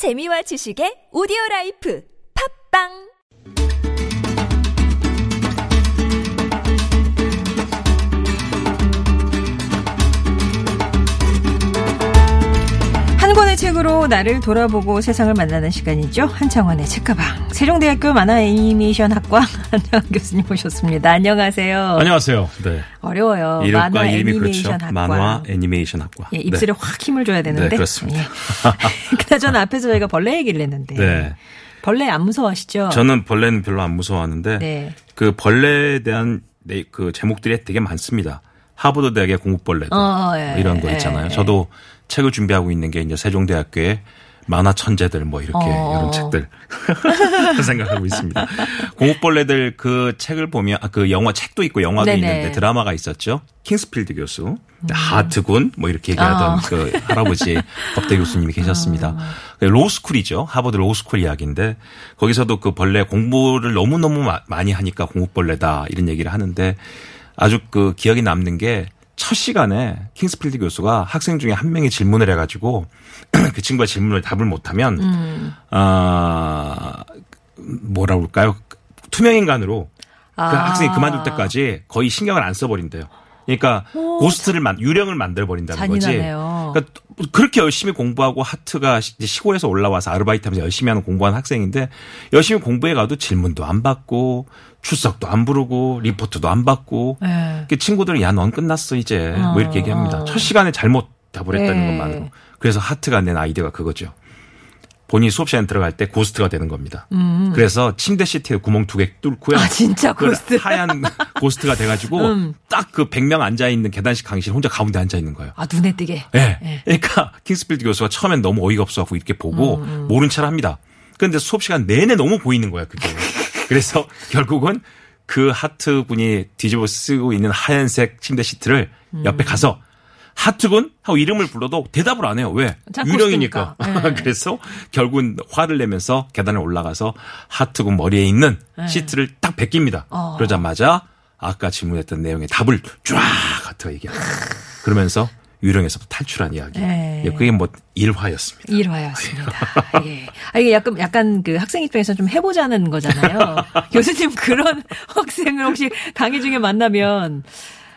재미와 지식의 오디오 라이프. 팟빵 책으로 나를 돌아보고 세상을 만나는 시간이죠. 한창완의 책가방. 세종대학교 만화 애니메이션 학과 한창완 교수님 모셨습니다. 안녕하세요. 안녕하세요. 네. 어려워요. 만화 애니메이션 그렇죠. 학과. 만화 애니메이션 학과. 예, 입술에 네. 확 힘을 줘야 되는데. 네, 그렇습니다. 예. 그나저나 앞에서 저희가 벌레 얘기를 했는데. 네. 벌레 안 무서워하시죠? 저는 벌레는 별로 안 무서워하는데 네. 그 벌레에 대한 네, 그 제목들이 되게 많습니다. 하버드 대학의 공부벌레들 어, 예, 뭐 이런 거 예, 있잖아요. 예. 저도 책을 준비하고 있는 게 이제 세종대학교의 만화 천재들 뭐 이렇게 어. 이런 책들 생각하고 있습니다. 공부벌레들 그 책을 보면 아, 그 영화 책도 있고 영화도 네네. 있는데 드라마가 있었죠. 킹스필드 교수, 하트군 뭐 이렇게 얘기하던 아. 그 할아버지 법대 교수님이 계셨습니다. 그 로스쿨이죠. 하버드 로스쿨 이야기인데 거기서도 그 벌레 공부를 너무 너무 마- 많이 하니까 공부벌레다 이런 얘기를 하는데 아주 그 기억에 남는 게 첫 시간에 킹스필드 교수가 학생 중에 한 명이 질문을 해가지고 그 친구가 질문을 답을 못하면 음. 아 뭐라 그럴까요? 투명 인간으로 그 아. 학생이 그만둘 때까지 거의 신경을 안 써버린대요. 그러니까 ghost를 만 유령을 만들어 버린다는 거지. 그러니까 그렇게 열심히 공부하고 하트가 시- 시골에서 올라와서 아르바이트하면서 열심히 하는 공부하는 학생인데 열심히 공부해 가도 질문도 안 받고 출석도 안 부르고 리포트도 안 받고 예. 그 친구들은 야 넌 끝났어 이제 뭐 이렇게 얘기합니다. 첫 시간에 잘못 답을 했다는 네. 것만으로. 그래서 하트가 낸 아이디어가 그거죠. 본인이 수업 시간에 들어갈 때 ghost가 되는 겁니다. 그래서 침대 시트에 구멍 두 개 뚫고요. 음. 아, 진짜 그걸 ghost. 하얀 ghost가 돼가지고 음. 딱그 100명 앉아 있는 계단식 강의실 혼자 가운데 앉아 있는 거예요. 아, 눈에 띄게. 예. 그러니까 킹스필드 교수가 처음엔 너무 어이가 없어갖고 이렇게 보고 음, 모른 척을 합니다. 그런데 수업 시간 내내 너무 보이는 거야 그게. 그래서 결국은 그 하트군이 뒤집어 쓰고 있는 하얀색 침대 시트를 음. 옆에 가서 하트군 하고 이름을 불러도 대답을 안 해요. 왜? 자, 유령이니까. 예. 그래서 결국은 화를 내면서 계단에 올라가서 하트군 머리에 있는 시트를 딱 벗깁니다. 예. 어. 그러자마자 아까 질문했던 내용의 답을 쫙 하트가 얘기합니다. 그러면서 유령에서부터 탈출한 이야기. 네. 예, 그게 뭐 일화였습니다. 일화였습니다. 예. 아, 이게 약간, 약간 그 학생 입장에서 좀 해보자는 거잖아요. 교수님 그런 학생을 혹시 강의 중에 만나면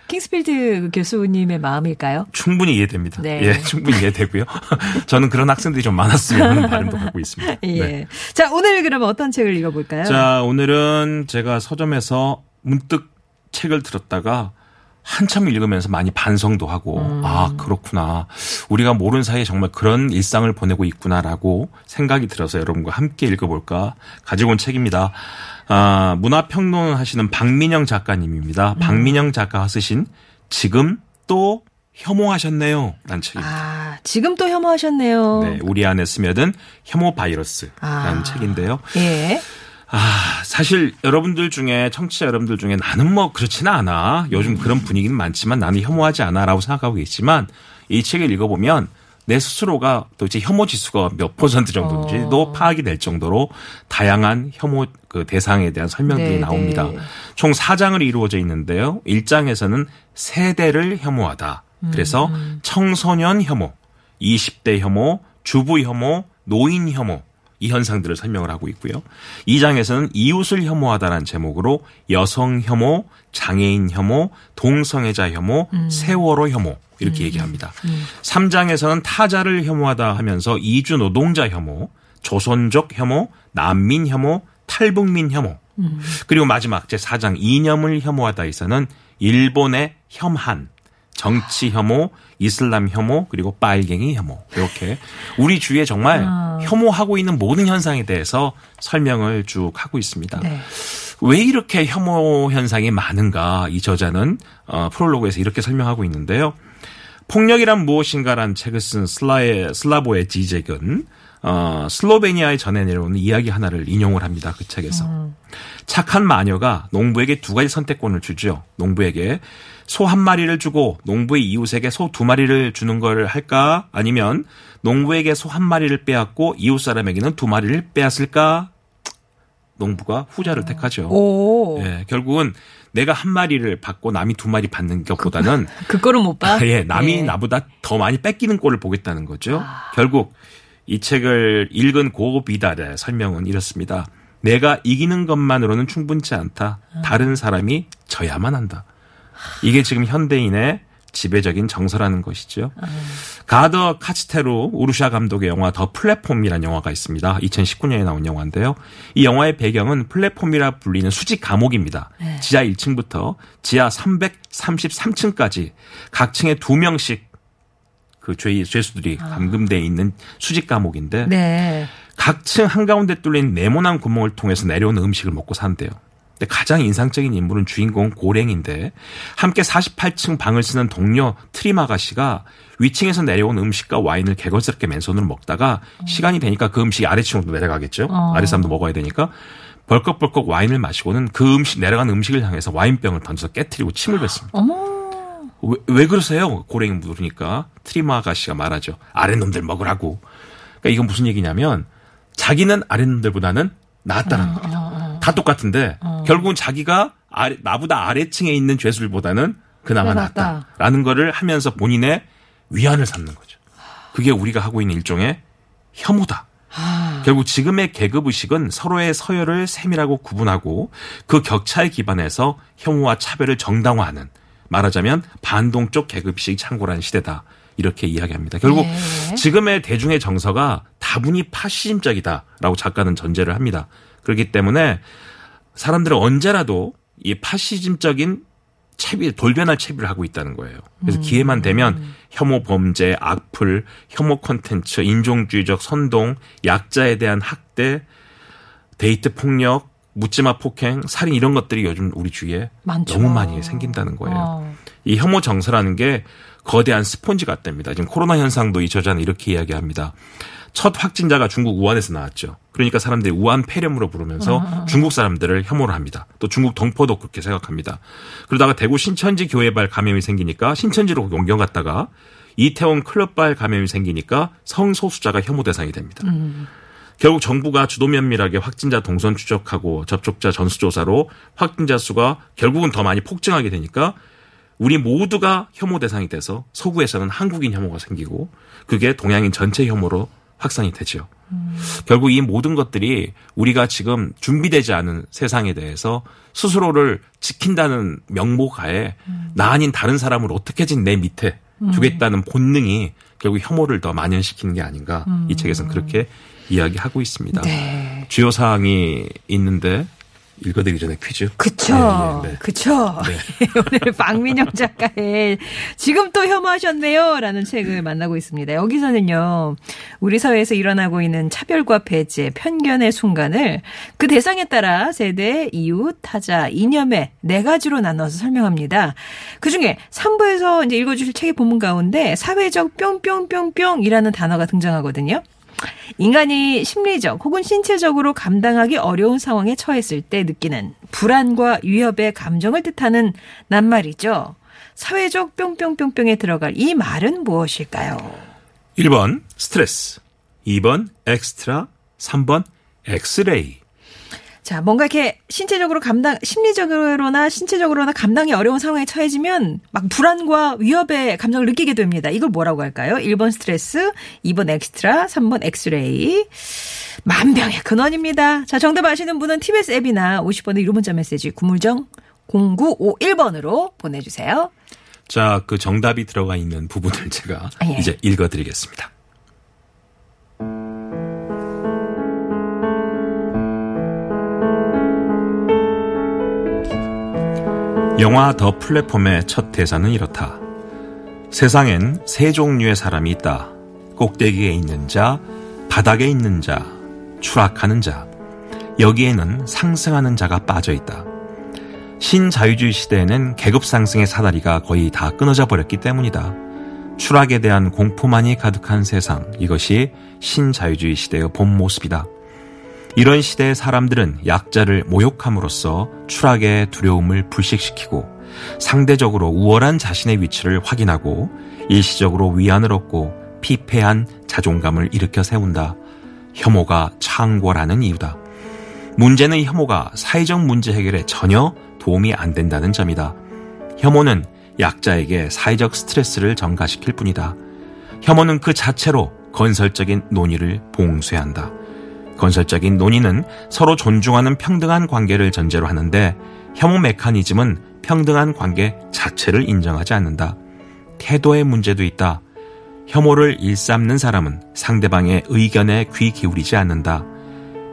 킹스필드 교수님의 마음일까요? 충분히 이해됩니다. 네. 예, 충분히 이해되고요. 저는 그런 학생들이 좀 많았으면 하는 바람도 갖고 있습니다. 예. 네. 자, 오늘 그러면 어떤 책을 읽어볼까요? 자, 오늘은 제가 서점에서 문득 책을 들었다가 한참 읽으면서 많이 반성도 하고, 음. 아, 그렇구나. 우리가 모르는 사이에 정말 그런 일상을 보내고 있구나라고 생각이 들어서 여러분과 함께 읽어볼까 가지고 온 책입니다. 아, 문화평론 하시는 박민영 작가님입니다. 음. 박민영 작가가 쓰신 지금 또 혐오하셨네요. 라는 책입니다. 아, 지금 또 혐오하셨네요. 네, 우리 안에 스며든 혐오 바이러스라는 아. 책인데요. 예. 아, 사실 여러분들 중에 청취자 여러분들 중에 나는 뭐 그렇지는 않아. 요즘 그런 분위기는 많지만 나는 혐오하지 않아라고 생각하고 있지만 이 책을 읽어보면 내 스스로가 또 이제 혐오 지수가 몇 퍼센트 정도인지도 어. 파악이 될 정도로 다양한 혐오 그 대상에 대한 설명들이 네, 나옵니다. 네. 총 4장을 이루어져 있는데요. 1장에서는 세대를 혐오하다. 그래서 음, 청소년 혐오, 20대 혐오, 주부 혐오, 노인 혐오 이 현상들을 설명을 하고 있고요. 2장에서는 이웃을 혐오하다라는 제목으로 여성 혐오, 장애인 혐오, 동성애자 혐오, 세월호 혐오 이렇게 얘기합니다. 3장에서는 타자를 혐오하다 하면서 이주 노동자 혐오, 조선족 혐오, 난민 혐오, 탈북민 혐오. 그리고 마지막 제 4장 이념을 혐오하다에서는 일본의 혐한, 정치 혐오, 이슬람 혐오, 그리고 빨갱이 혐오. 이렇게 우리 주위에 정말 혐오하고 있는 모든 현상에 대해서 설명을 쭉 하고 있습니다. 네. 왜 이렇게 혐오 현상이 많은가 이 저자는 어, 프롤로그에서 이렇게 설명하고 있는데요. 폭력이란 무엇인가라는 책을 쓴 슬라의 슬라보의 지젝은 어, 슬로베니아에 전해 내려오는 이야기 하나를 인용을 합니다. 그 책에서. 착한 마녀가 농부에게 두 가지 선택권을 주죠. 농부에게 소 한 마리를 주고 농부의 이웃에게 소 두 마리를 주는 걸 할까? 아니면 농부에게 소 한 마리를 빼앗고 이웃 사람에게는 두 마리를 빼앗을까? 농부가 후자를 택하죠. 오. 예, 결국은 내가 한 마리를 받고 남이 두 마리 받는 것보다는 그거를 못 봐? 예, 남이 예. 나보다 더 많이 뺏기는 꼴을 보겠다는 거죠. 결국 이 책을 읽은 고 비달의 설명은 이렇습니다. 내가 이기는 것만으로는 충분치 않다. 다른 사람이 져야만 한다. 이게 지금 현대인의 지배적인 정서라는 것이죠. 가더 카치테로 우르샤 감독의 영화 더 플랫폼이라는 영화가 있습니다. 2019년에 나온 영화인데요. 이 영화의 배경은 플랫폼이라 불리는 수직 감옥입니다. 지하 1층부터 지하 333층까지 각 층에 두 명씩 그 죄, 죄수들이 감금돼 있는 수직 감옥인데 네. 각층 한가운데 뚫린 네모난 구멍을 통해서 내려오는 음식을 먹고 산대요. 근데 가장 인상적인 인물은 주인공 고랭인데 함께 48층 방을 쓰는 동료 트림 아가씨가 위층에서 내려온 음식과 와인을 개걸스럽게 맨손으로 먹다가 시간이 되니까 그 음식이 아래층으로 내려가겠죠. 어. 아래 사람도 먹어야 되니까 벌컥벌컥 와인을 마시고는 그 음식 내려간 음식을 향해서 와인병을 던져서 깨뜨리고 침을 뱉습니다. 어머. 왜, 왜 그러세요? 고랭이 물으니까 트리마 아가씨가 말하죠. 아랫놈들 먹으라고. 그러니까 이건 무슨 얘기냐면 자기는 아랫놈들보다는 낫다는 겁니다. 다 똑같은데 결국은 자기가 아래, 나보다 아래층에 있는 죄수들보다는 그나마 낫다. 낫다 라는 거를 하면서 본인의 위안을 삼는 거죠. 그게 우리가 하고 있는 일종의 혐오다. 결국 지금의 계급 의식은 서로의 서열을 세밀하고 구분하고 그 격차에 기반해서 혐오와 차별을 정당화하는 말하자면 반동적 계급식 창고라는 시대다. 이렇게 이야기합니다. 결국 네. 지금의 대중의 정서가 다분히 파시즘적이다라고 작가는 전제를 합니다. 그렇기 때문에 사람들은 언제라도 이 파시즘적인 채비 돌변할 채비를 하고 있다는 거예요. 그래서 기회만 되면 혐오 범죄, 악플, 혐오 콘텐츠, 인종주의적 선동, 약자에 대한 학대, 데이트 폭력, 묻지마 폭행, 살인 이런 것들이 요즘 우리 주위에 많죠. 너무 많이 생긴다는 거예요. 어. 이 혐오 정서라는 게 거대한 스폰지 같답니다. 지금 코로나 현상도 이 저자는 이렇게 이야기합니다. 첫 확진자가 중국 우한에서 나왔죠. 그러니까 사람들이 우한 폐렴으로 부르면서 중국 사람들을 혐오를 합니다. 또 중국 동포도 그렇게 생각합니다. 그러다가 대구 신천지 교회발 감염이 생기니까 신천지로 옮겨 갔다가 이태원 클럽발 감염이 생기니까 성소수자가 혐오 대상이 됩니다. 결국 정부가 주도 면밀하게 확진자 동선 추적하고 접촉자 전수조사로 확진자 수가 결국은 더 많이 폭증하게 되니까 우리 모두가 혐오 대상이 돼서 서구에서는 한국인 혐오가 생기고 그게 동양인 전체 혐오로 확산이 되죠. 결국 이 모든 것들이 우리가 지금 준비되지 않은 세상에 대해서 스스로를 지킨다는 명목 하에 나 아닌 다른 사람을 어떻게든 내 밑에 두겠다는 본능이 결국 혐오를 더 만연시키는 게 아닌가 이 책에서는 그렇게 이야기하고 있습니다. 네. 주요 사항이 있는데 읽어드리기 전에 퀴즈. 그쵸. 네, 네, 네. 그쵸. 오늘 박민영 작가의 지금 또 혐오하셨네요. 라는 책을 만나고 있습니다. 여기서는요, 우리 사회에서 일어나고 있는 차별과 배제, 편견의 순간을 그 대상에 따라 세대, 이웃, 타자, 이념의 네 가지로 나눠서 설명합니다. 그 중에 3부에서 이제 읽어주실 책의 본문 가운데 사회적 뿅뿅뿅뿅이라는 단어가 등장하거든요. 인간이 심리적 혹은 신체적으로 감당하기 어려운 상황에 처했을 때 느끼는 불안과 위협의 감정을 뜻하는 낱말이죠. 사회적 뿅뿅뿅뿅에 들어갈 이 말은 무엇일까요? 1번 스트레스, 2번 엑스트라, 3번 엑스레이. 자, 뭔가 이렇게 신체적으로 감당, 심리적으로나 신체적으로나 감당이 어려운 상황에 처해지면 막 불안과 위협의 감정을 느끼게 됩니다. 이걸 뭐라고 할까요? 1번 스트레스, 2번 엑스트라, 3번 엑스레이. 만병의 근원입니다. 자, 정답 아시는 분은 TBS 앱이나 50원의 유료 문자 메시지 우물정 0951번으로 보내주세요. 자, 그 정답이 들어가 있는 부분을 제가 아, 예. 이제 읽어드리겠습니다. 영화 더 플랫폼의 첫 대사는 이렇다. 세상엔 세 종류의 사람이 있다. 꼭대기에 있는 자, 바닥에 있는 자, 추락하는 자. 여기에는 상승하는 자가 빠져 있다. 신자유주의 시대에는 계급 상승의 사다리가 거의 다 끊어져 버렸기 때문이다. 추락에 대한 공포만이 가득한 세상, 이것이 신자유주의 시대의 본 모습이다. 이런 시대의 사람들은 약자를 모욕함으로써 추락의 두려움을 불식시키고 상대적으로 우월한 자신의 위치를 확인하고 일시적으로 위안을 얻고 피폐한 자존감을 일으켜 세운다. 혐오가 창궐하는 이유다. 문제는 혐오가 사회적 문제 해결에 전혀 도움이 안 된다는 점이다. 혐오는 약자에게 사회적 스트레스를 전가시킬 뿐이다. 혐오는 그 자체로 건설적인 논의를 봉쇄한다. 건설적인 논의는 서로 존중하는 평등한 관계를 전제로 하는데 혐오 메커니즘은 평등한 관계 자체를 인정하지 않는다. 태도의 문제도 있다. 혐오를 일삼는 사람은 상대방의 의견에 귀 기울이지 않는다.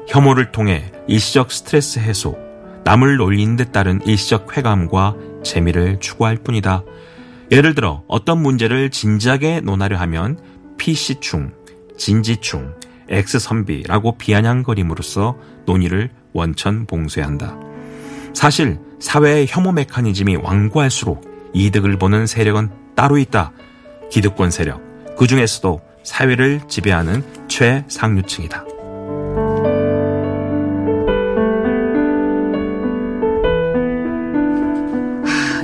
혐오를 통해 일시적 스트레스 해소, 남을 놀리는 데 따른 일시적 쾌감과 재미를 추구할 뿐이다. 예를 들어 어떤 문제를 진지하게 논하려 하면 PC충, 진지충, X선비라고 비아냥거림으로써 논의를 원천 봉쇄한다. 사실 사회의 혐오 메커니즘이 완고할수록 이득을 보는 세력은 따로 있다. 기득권 세력. 그 중에서도 사회를 지배하는 최상류층이다.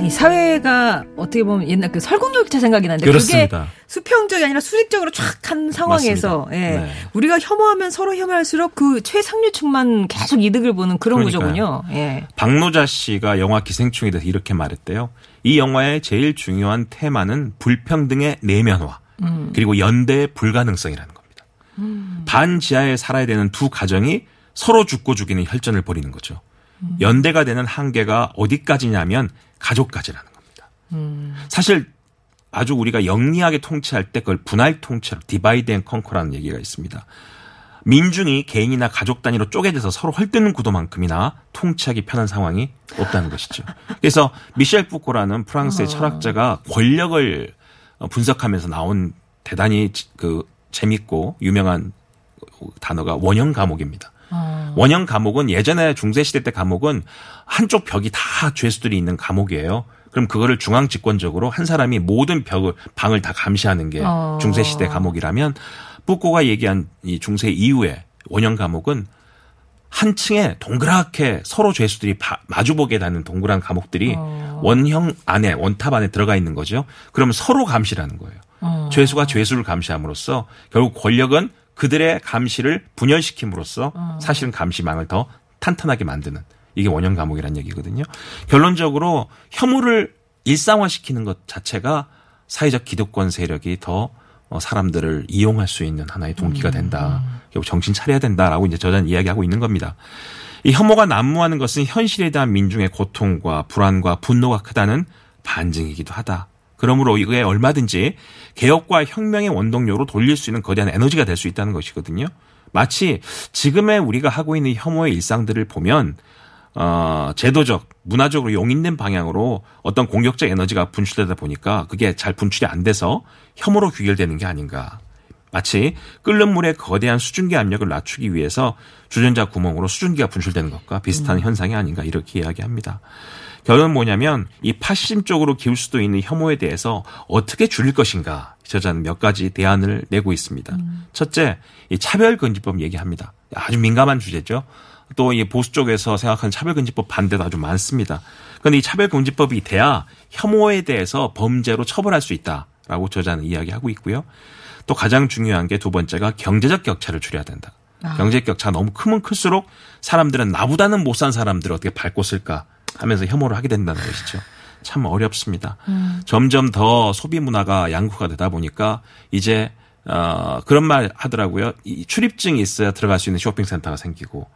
이 사회가 어떻게 보면 옛날 그 설국열차 생각이 나는데 그렇습니다. 그게 수평적이 아니라 수직적으로 쫙 한 상황에서. 예. 네. 우리가 혐오하면 서로 혐오할수록 그 최상류층만 계속 이득을 보는 그런 그러니까요. 구조군요. 예. 박노자 씨가 영화 기생충에 대해서 이렇게 말했대요. 이 영화의 제일 중요한 테마는 불평등의 내면화 그리고 연대의 불가능성이라는 겁니다. 반지하에 살아야 되는 두 가정이 서로 죽고 죽이는 혈전을 벌이는 거죠. 연대가 되는 한계가 어디까지냐면 가족까지라는 겁니다. 사실 아주 우리가 영리하게 통치할 때 그걸 분할 통치로 divide and conquer라는 얘기가 있습니다. 민중이 개인이나 가족 단위로 쪼개져서 서로 헐뜯는 구도만큼이나 통치하기 편한 상황이 없다는 것이죠. 그래서 미셸 푸코라는 프랑스의 철학자가 권력을 어, 분석하면서 나온 대단히 지- 그 재밌고 유명한 단어가 원형 감옥입니다. 원형 감옥은 예전에 중세 시대 때 감옥은 한쪽 벽이 다 죄수들이 있는 감옥이에요. 그럼 그거를 중앙 집권적으로 한 사람이 모든 벽을 방을 다 감시하는 게 어. 중세 시대 감옥이라면 푸코가 얘기한 이 중세 이후에 원형 감옥은 한 층에 동그랗게 서로 죄수들이 바- 마주보게 되는 동그란 감옥들이 어. 원형 안에 원탑 안에 들어가 있는 거죠. 그러면 서로 감시하는 거예요. 어. 죄수가 죄수를 감시함으로써 결국 권력은 그들의 감시를 분열시킴으로써 어. 사실은 감시망을 더 탄탄하게 만드는 이게 원형 감옥이라는 얘기거든요. 결론적으로 혐오를 일상화시키는 것 자체가 사회적 기득권 세력이 더 어, 사람들을 이용할 수 있는 하나의 동기가 된다. 결국 정신 차려야 된다라고 이제 저자는 이야기하고 있는 겁니다. 이 혐오가 난무하는 것은 현실에 대한 민중의 고통과 불안과 분노가 크다는 반증이기도 하다. 그러므로 이거에 얼마든지 개혁과 혁명의 원동력으로 돌릴 수 있는 거대한 에너지가 될 수 있다는 것이거든요. 마치 지금의 우리가 하고 있는 혐오의 일상들을 보면 어, 제도적, 문화적으로 용인된 방향으로 어떤 공격적 에너지가 분출되다 보니까 그게 잘 분출이 안 돼서 혐오로 귀결되는 게 아닌가. 마치 끓는 물에 거대한 수증기 압력을 낮추기 위해서 주전자 구멍으로 수증기가 분출되는 것과 비슷한 현상이 아닌가 이렇게 이야기합니다. 결론은 뭐냐면 이 파시즘 쪽으로 기울 수도 있는 혐오에 대해서 어떻게 줄일 것인가 저자는 몇 가지 대안을 내고 있습니다. 첫째, 이 차별금지법 얘기합니다. 아주 민감한 주제죠. 또 이 보수 쪽에서 생각하는 차별금지법 반대도 아주 많습니다. 그런데 이 차별금지법이 돼야 혐오에 대해서 범죄로 처벌할 수 있다라고 저자는 이야기하고 있고요. 또 가장 중요한 게 두 번째가 경제적 격차를 줄여야 된다. 경제적 격차가 너무 크면 클수록 사람들은 나보다는 못 산 사람들을 어떻게 밟고 쓸까 하면서 혐오를 하게 된다는 것이죠. 참 어렵습니다. 점점 더 소비 문화가 양극화가 되다 보니까 이제 어 그런 말 하더라고요. 이 출입증이 있어야 들어갈 수 있는 쇼핑센터가 생기고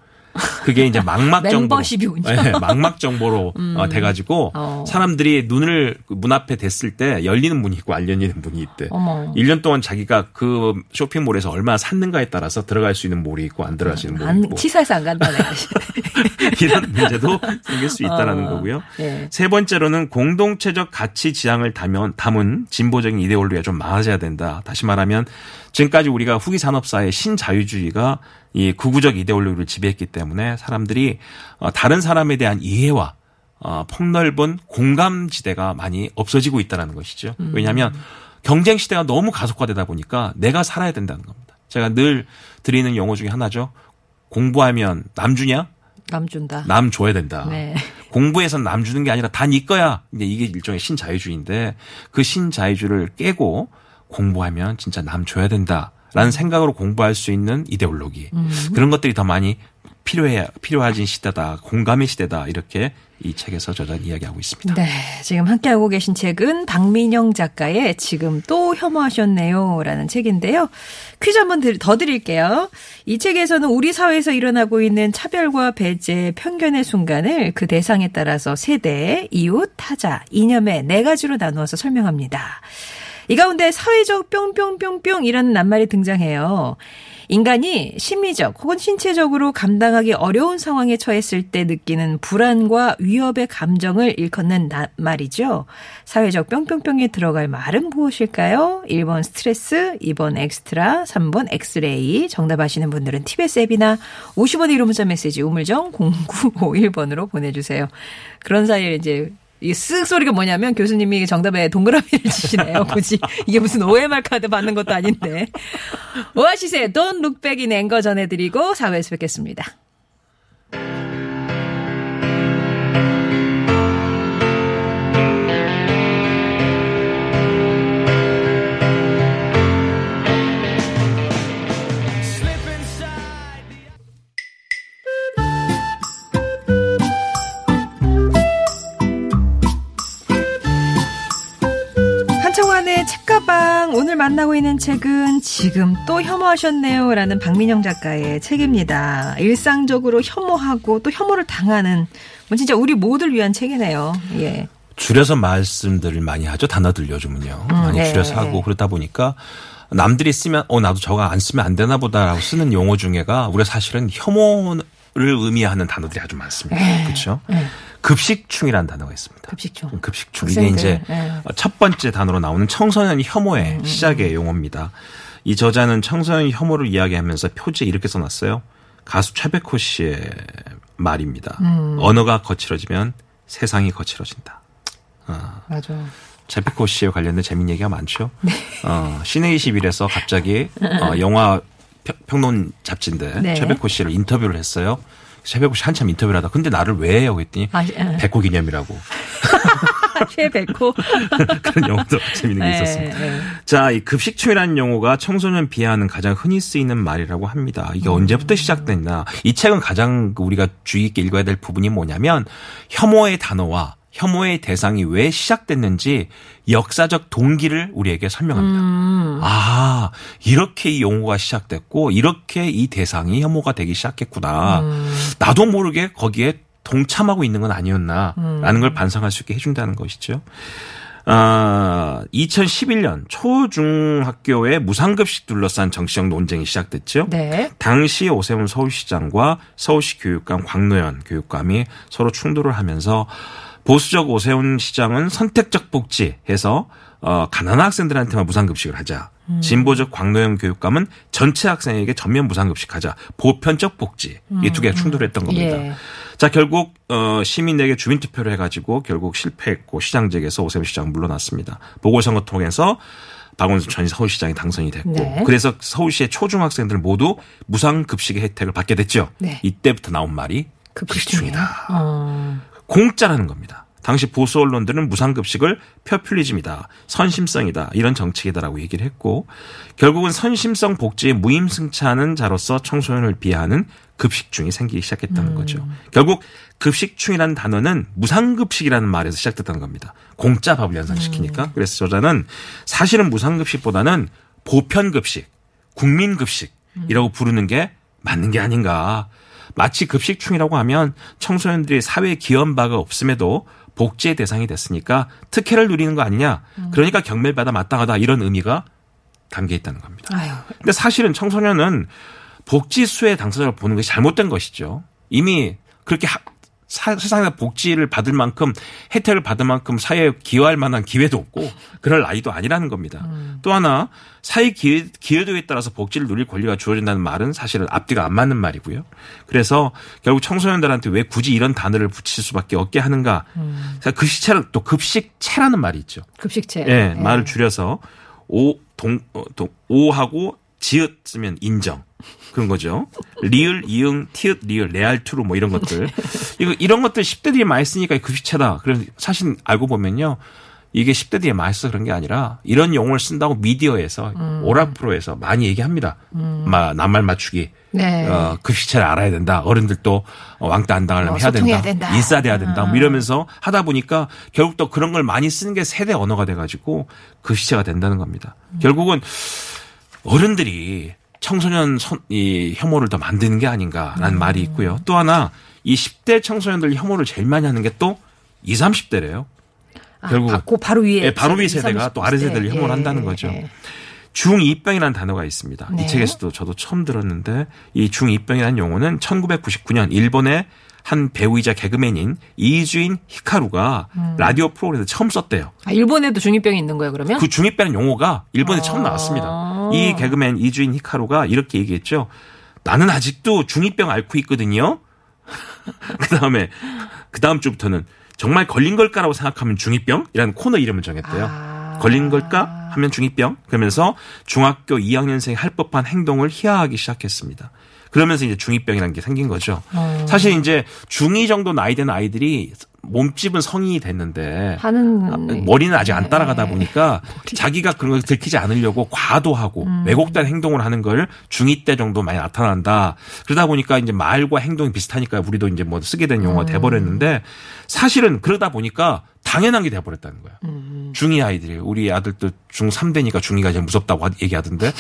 그게 이제 망막 멤버십이군요. 네, 망막 정보로 어, 돼가지고 어. 사람들이 눈을 그문 앞에 댔을 때 열리는 문이 있고 안 열리는 문이 있대. 어머. 1년 동안 자기가 그 쇼핑몰에서 얼마나 샀는가에 따라서 들어갈 수 있는 몰이 있고 안 들어갈 수 있는 몰이 안 있고 치사해서 안 간다네. 이런 문제도 생길 수 있다라는 어, 거고요. 예. 세 번째로는 공동체적 가치 지향을 담은, 담은 진보적인 이데올로기가 좀 많아져야 된다. 다시 말하면 지금까지 우리가 후기 산업사의 신자유주의가 이 구구적 이데올로기를 지배했기 때문에 사람들이 어, 다른 사람에 대한 이해와 어, 폭넓은 공감 지대가 많이 없어지고 있다는 것이죠. 왜냐하면 경쟁 시대가 너무 가속화되다 보니까 내가 살아야 된다는 겁니다. 제가 늘 드리는 용어 중에 하나죠. 공부하면 남 주냐? 남 준다. 남 줘야 된다. 네. 공부해서는 남 주는 게 아니라 다네 거야. 이제 이게 일종의 신자유주의인데 그 신자유주의를 깨고 공부하면 진짜 남 줘야 된다 라는 생각으로 공부할 수 있는 이데올로기 그런 것들이 더 많이 필요해 필요하진 시대다. 공감의 시대다. 이렇게 이 책에서 저자는 이야기하고 있습니다. 네, 지금 함께하고 계신 책은 박민영 작가의 지금 또 혐오하셨네요. 라는 책인데요. 퀴즈 한번 더 드릴게요. 이 책에서는 우리 사회에서 일어나고 있는 차별과 배제, 편견의 순간을 그 대상에 따라서 세대, 이웃, 타자, 이념의 네 가지로 나누어서 설명합니다. 이 가운데 사회적 뿅뿅뿅뿅이라는 낱말이 등장해요. 인간이 심리적 혹은 신체적으로 감당하기 어려운 상황에 처했을 때 느끼는 불안과 위협의 감정을 일컫는 말이죠. 사회적 뿅뿅뿅에 들어갈 말은 무엇일까요? 1번 스트레스, 2번 엑스트라, 3번 엑스레이. 정답 아시는 분들은 TBS 앱이나 50원의 유료 문자 메시지 우물정 0951번으로 보내주세요. 그런 사이에 이제 이 쓱 소리가 뭐냐면 교수님이 정답에 동그라미를 치시네요. 굳이 이게 무슨 OMR 카드 받는 것도 아닌데. 오아시스의 Don't Look Back in Anger 전해드리고 4회에서 뵙겠습니다. 책가방 오늘 만나고 있는 책은 지금 또 혐오하셨네요 라는 박민영 작가의 책입니다. 일상적으로 혐오하고 또 혐오를 당하는 뭐 진짜 우리 모두를 위한 책이네요. 예. 줄여서 말씀들을 많이 하죠. 단어들 요즘은요. 음, 많이 네. 줄여서 하고 그러다 보니까 남들이 쓰면 어 나도 저거 안 쓰면 안 되나 보다라고 쓰는 용어 중에가 우리가 사실은 혐오를 의미하는 단어들이 아주 많습니다. 네. 그렇죠? 네. 급식충이라는 단어가 있습니다. 급식충. 급식충. 이게 이제 네. 첫 번째 단어로 나오는 청소년 혐오의 음, 시작의 용어입니다. 이 저자는 청소년 혐오를 이야기하면서 표지에 이렇게 써놨어요. 가수 최백호 씨의 말입니다. 음. 언어가 거칠어지면 세상이 거칠어진다. 맞아. 제피코 씨에 관련된 재밌는 얘기가 많죠. 네. 어, 시내 21에서 갑자기 어, 영화 평- 평론 잡지인데 네. 최백호 씨를 인터뷰를 했어요. 최백호 씨 한참 인터뷰를 하다 근데 나를 왜 해요? 그랬더니 아, 예. 백호 기념이라고 최백호. 그런 용어도 재밌는 게 네, 있었습니다. 네. 자, 이 급식충이라는 용어가 청소년 비하하는 가장 흔히 쓰이는 말이라고 합니다. 이게 음. 언제부터 시작됐나? 이 책은 가장 그 우리가 주의 깊게 읽어야 될 부분이 뭐냐면 혐오의 단어와 혐오의 대상이 왜 시작됐는지 역사적 동기를 우리에게 설명합니다. 음. 아, 이렇게 이 용어가 시작됐고, 이렇게 이 대상이 혐오가 되기 시작했구나. 음. 나도 모르게 거기에 동참하고 있는 건 아니었나, 음. 라는 걸 반성할 수 있게 해준다는 것이죠. 아, 2011년 초중학교에 무상급식 둘러싼 정치적 논쟁이 시작됐죠. 네. 당시 오세훈 서울시장과 서울시 교육감 광노현 교육감이 서로 충돌을 하면서 보수적 오세훈 시장은 선택적 복지 해서 어, 가난한 학생들한테만 무상급식을 하자. 진보적 광노현 교육감은 전체 학생에게 전면 무상급식하자. 보편적 복지. 이두 개가 충돌했던 겁니다. 예. 자 결국 어, 시민에게 주민투표를 해가지고 결국 실패했고 시장직에서 오세훈 시장 물러났습니다. 보궐선거 통해서 박원순 전 서울시장이 당선이 됐고 네. 그래서 서울시의 초중학생들 모두 무상급식의 혜택을 받게 됐죠. 네. 이때부터 나온 말이. 급식충이다. 어. 공짜라는 겁니다. 당시 보수 언론들은 무상급식을 표퓰리즘이다, 선심성이다 이런 정책이다라고 얘기를 했고 결국은 선심성 복지에 무임승차하는 자로서 청소년을 비하하는 급식충이 생기기 시작했다는 거죠. 결국 급식충이라는 단어는 무상급식이라는 말에서 시작됐다는 겁니다. 공짜 밥을 연상시키니까. 그래서 저자는 사실은 무상급식보다는 보편급식, 국민급식이라고 부르는 게 맞는 게 아닌가. 마치 급식충이라고 하면 청소년들이 사회에 기여한 바가 없음에도 복지의 대상이 됐으니까 특혜를 누리는 거 아니냐. 그러니까 경멸받아 마땅하다 이런 의미가 담겨 있다는 겁니다. 아유. 근데 사실은 청소년은 복지수의 당사자를 보는 것이 잘못된 것이죠. 이미 그렇게 하- 사- 세상에서 복지를 받을 만큼 혜택을 받을 만큼 사회에 기여할 만한 기회도 없고 그럴 나이도 아니라는 겁니다. 또 하나 사회 기회, 기여도에 따라서 복지를 누릴 권리가 주어진다는 말은 사실은 앞뒤가 안 맞는 말이고요. 그래서 결국 청소년들한테 왜 굳이 이런 단어를 붙일 수밖에 없게 하는가. 그 시체는 또 급식체라는 말이 있죠. 급식체. 예, 네. 말을 줄여서 오, 동, 어, 동, 오하고 지읒 쓰면 인정. 그런 거죠. 리을, 이응, 티읕, 리을, 레알, true 뭐 이런 것들. 이거, 이런 것들 10대들이 많이 쓰니까 급식체다. 그래서 사실 알고 보면요. 이게 10대들이 맛있어 그런 게 아니라 이런 용어를 쓴다고 미디어에서 음. 오락프로에서 많이 얘기합니다. 마, 낱말 맞추기. 네. 어, 급식체를 알아야 된다. 어른들도 어, 왕따 안 당하려면 어, 해야 된다. 된다. 인싸돼야 된다. 뭐 이러면서 하다 보니까 결국 또 그런 걸 많이 쓰는 게 세대 언어가 돼가지고 급식체가 된다는 겁니다. 결국은 어른들이 청소년 선, 이 혐오를 더 만드는 게 아닌가라는 말이 있고요. 또 하나 이 10대 청소년들 혐오를 제일 많이 하는 게 또 20, 30대래요. 아, 결국 바, 그 바로 위에 예, 바로 위 20, 세대가 30또 아래 세대를 예, 혐오를 한다는 예, 거죠. 예. 중2병이라는 단어가 있습니다. 네. 이 책에서도 저도 처음 들었는데 이 중2병이라는 용어는 1999년 일본의 한 배우이자 개그맨인 이주인 히카루가 음. 라디오 프로그램에서 처음 썼대요. 아, 일본에도 중이병이 있는 거예요, 그러면? 그 중2병 용어가 일본에 아. 처음 나왔습니다. 이 개그맨 이주인 히카루가 이렇게 얘기했죠. 나는 아직도 중2병 앓고 있거든요. 그 다음에 그 다음 주부터는 정말 걸린 걸까라고 생각하면 중2병이라는 코너 이름을 정했대요. 아. 걸린 걸까 하면 중2병. 그러면서 중학교 2학년생이 할 법한 행동을 희화하기 시작했습니다. 그러면서 이제 중2병이라는 게 생긴 거죠. 어. 사실 이제 중2 정도 나이 된 아이들이 몸집은 성인이 됐는데 하는 머리는 아직 안 따라가다 보니까 자기가 그런 걸 들키지 않으려고 과도하고 음. 왜곡된 행동을 하는 걸 중2 때 정도 많이 나타난다. 그러다 보니까 이제 말과 행동이 비슷하니까 우리도 이제 뭐 쓰게 된 용어가 돼버렸는데 사실은 그러다 보니까 당연한 게 돼버렸다는 거야. 음. 중2 아이들이 우리 아들도 중3 되니까 중2가 제일 무섭다고 하- 얘기하던데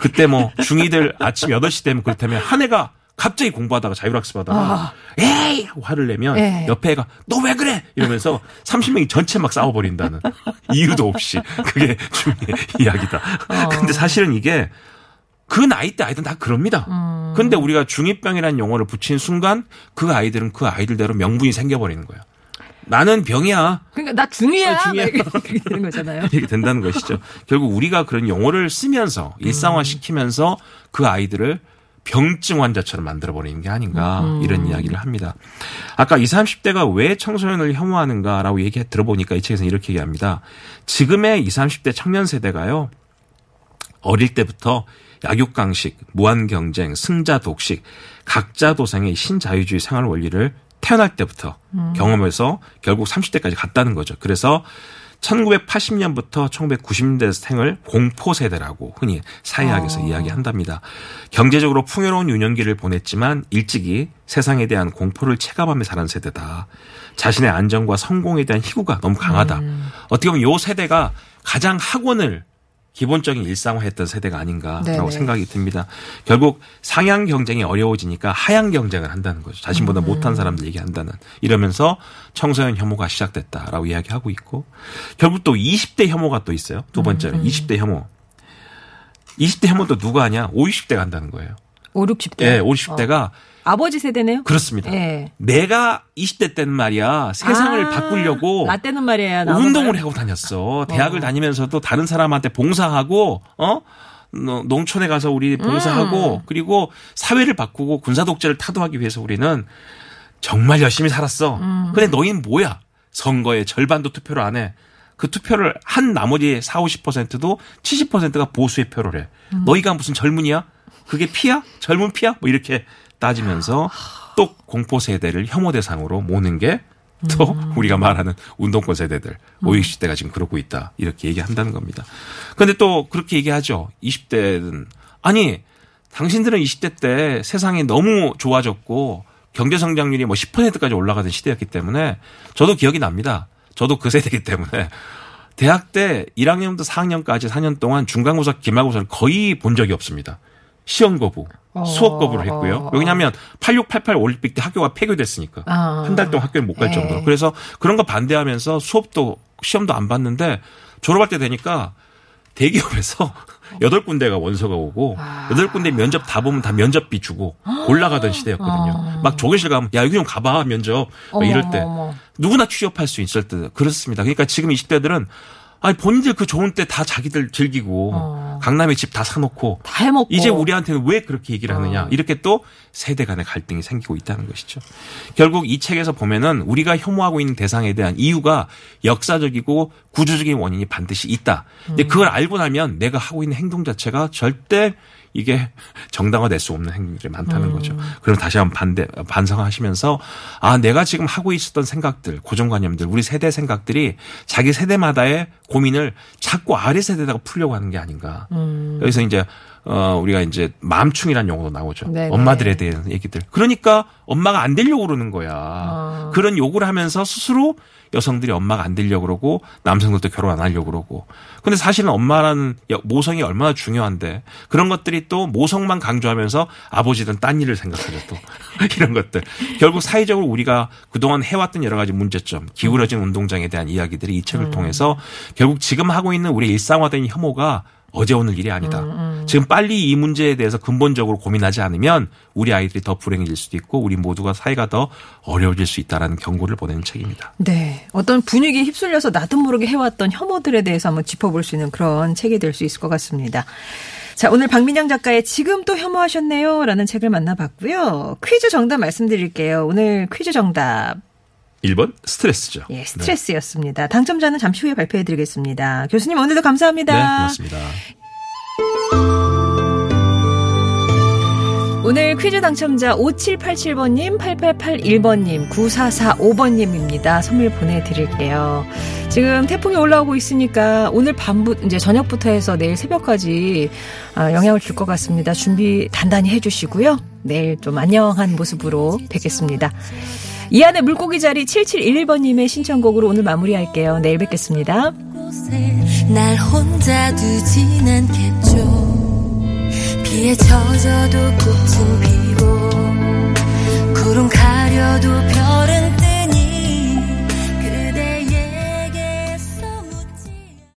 그때 뭐 중2들 아침 8시 되면 그렇다면 한 애가 갑자기 공부하다가 자율학습 하다가 에이 하고 화를 내면 예. 옆에 애가 너 왜 그래 이러면서 30명이 전체 막 싸워버린다는 이유도 없이 그게 중2의 이야기다. 근데 사실은 이게 그 나이 때 아이들은 다 그럽니다. 근데 우리가 중2병이라는 용어를 붙인 순간 그 아이들은 그 아이들대로 명분이 생겨버리는 거야. 나는 병이야. 그러니까 나 중이야. 어, 중이야. 이렇게 되는 거잖아요. 이렇게 된다는 것이죠. 결국 우리가 그런 용어를 쓰면서 일상화 시키면서 그 아이들을 병증 환자처럼 만들어버리는 게 아닌가 이런 이야기를 합니다. 아까 20, 30대가 왜 청소년을 혐오하는가라고 얘기 들어보니까 이 책에서는 이렇게 얘기합니다. 지금의 20, 30대 청년 세대가요. 어릴 때부터 약육강식, 무한경쟁, 승자 독식, 각자 도생의 신자유주의 생활 원리를 태어날 때부터 경험해서 결국 30대까지 갔다는 거죠. 그래서 1980년부터 1990년대 생을 공포 세대라고 흔히 사회학에서 이야기한답니다. 경제적으로 풍요로운 유년기를 보냈지만 일찍이 세상에 대한 공포를 체감하며 자란 세대다. 자신의 안정과 성공에 대한 희구가 너무 강하다. 어떻게 보면 요 세대가 가장 학원을 기본적인 일상화했던 세대가 아닌가라고 네네. 생각이 듭니다. 결국 상향 경쟁이 어려워지니까 하향 경쟁을 한다는 거죠. 자신보다 음. 못한 사람들 얘기한다는 이러면서 청소년 혐오가 시작됐다라고 이야기하고 있고 결국 또 20대 혐오가 또 있어요. 두 번째는 음. 20대 혐오. 20대 혐오도 누가 하냐? 5, 60대가 한다는 거예요. 5, 60대. 예, 5, 60대가 아버지 세대네요? 그렇습니다. 예. 내가 20대 때는 말이야 세상을 아, 바꾸려고 나 때는 말이야. 운동을 거야? 하고 다녔어. 대학을 다니면서도 다른 사람한테 봉사하고 어 노- 농촌에 가서 우리 봉사하고 음. 그리고 사회를 바꾸고 군사 독재를 타도하기 위해서 우리는 정말 열심히 살았어. 음. 근데 너희는 뭐야? 선거의 절반도 투표를 안 해. 그 투표를 한 나머지 4, 50%도 70%가 보수의 표를 해. 음. 너희가 무슨 젊은이야? 그게 피야? 젊은 피야? 뭐 이렇게 따지면서 또 공포 세대를 혐오 대상으로 모는 게또 음. 우리가 말하는 운동권 세대들 5, 60대가 지금 그러고 있다. 이렇게 얘기한다는 겁니다. 근데 또 그렇게 얘기하죠. 20대는 아니 당신들은 20대 때 세상이 너무 좋아졌고 경제 성장률이 뭐 10%까지 올라가던 시대였기 때문에 저도 기억이 납니다. 저도 그 세대이기 때문에 대학 때 1학년부터 4학년까지 4년 동안 중간고사, 기말고사를 거의 본 적이 없습니다. 시험 거부, 수업 거부를 했고요. 왜냐하면 86, 88 올림픽 때 학교가 폐교됐으니까 아. 한달 동안 학교를 못갈 네. 정도로. 그래서 그런 거 반대하면서 수업도 시험도 안 봤는데 졸업할 때 되니까 대기업에서 여덟 군데가 원서가 오고 아. 여덟 군데 면접 다 보면 다 면접비 주고 올라가던 시대였거든요. 막 조교실 가면 야 여기 좀 가봐 면접 막 이럴 때. 누구나 취업할 수 있을 때 그렇습니다. 그러니까 지금 20대들은 아니 본인들 그 좋은 때 다 자기들 즐기고 어. 강남에 집 다 사놓고 다 해먹고. 이제 우리한테는 왜 그렇게 얘기를 하느냐 어. 이렇게 또 세대 간의 갈등이 생기고 있다는 것이죠. 결국 이 책에서 보면은 우리가 혐오하고 있는 대상에 대한 이유가 역사적이고 구조적인 원인이 반드시 있다. 근데 그걸 알고 나면 내가 하고 있는 행동 자체가 절대 이게 정당화될 수 없는 행위들이 많다는 음. 거죠. 그럼 다시 한번 반대 반성하시면서 아 내가 지금 하고 있었던 생각들, 고정관념들, 우리 세대 생각들이 자기 세대마다의 고민을 자꾸 아래 세대다가 풀려고 하는 게 아닌가. 음. 여기서 이제 어 우리가 이제 맘충이라는 용어도 나오죠. 네네. 엄마들에 대한 얘기들. 그러니까 엄마가 안 되려고 그러는 거야. 아. 그런 욕을 하면서 스스로 여성들이 엄마가 안 되려고 그러고 남성들도 결혼 안 하려고 그러고. 근데 사실은 엄마라는 여- 모성이 얼마나 중요한데 그런 것들이 또 모성만 강조하면서 아버지든 딴 일을 생각하죠 또 이런 것들. 결국 사회적으로 우리가 그동안 해왔던 여러 가지 문제점, 기울어진 운동장에 대한 이야기들이 이 책을 통해서 결국 지금 하고 있는 우리 일상화된 혐오가 어제 오늘 일이 아니다. 지금 빨리 이 문제에 대해서 근본적으로 고민하지 않으면 우리 아이들이 더 불행해질 수도 있고 우리 모두가 사회가 더 어려워질 수 있다라는 경고를 보내는 책입니다. 네. 어떤 분위기에 휩쓸려서 나도 모르게 해왔던 혐오들에 대해서 한번 짚어볼 수 있는 그런 책이 될 수 있을 것 같습니다. 자, 오늘 박민영 작가의 지금 또 혐오하셨네요. 라는 책을 만나봤고요. 퀴즈 정답 말씀드릴게요. 오늘 퀴즈 정답. 1번 스트레스죠. 예, 네. 스트레스였습니다. 당첨자는 잠시 후에 발표해 드리겠습니다. 교수님 오늘도 감사합니다. 네, 고맙습니다. 오늘 퀴즈 당첨자 5787번님, 8881번님, 9445번님입니다. 선물 보내드릴게요. 지금 태풍이 올라오고 있으니까 오늘 밤부, 이제 저녁부터 해서 내일 새벽까지 아, 영향을 줄 것 같습니다. 준비 단단히 해주시고요. 내일 좀 안녕한 모습으로 뵙겠습니다. 이 안에 물고기 자리 7711번님의 신청곡으로 오늘 마무리할게요. 내일 뵙겠습니다. 날 혼자 두진 않겠죠. 비에 젖어도 꽃은 피고 구름 가려도 별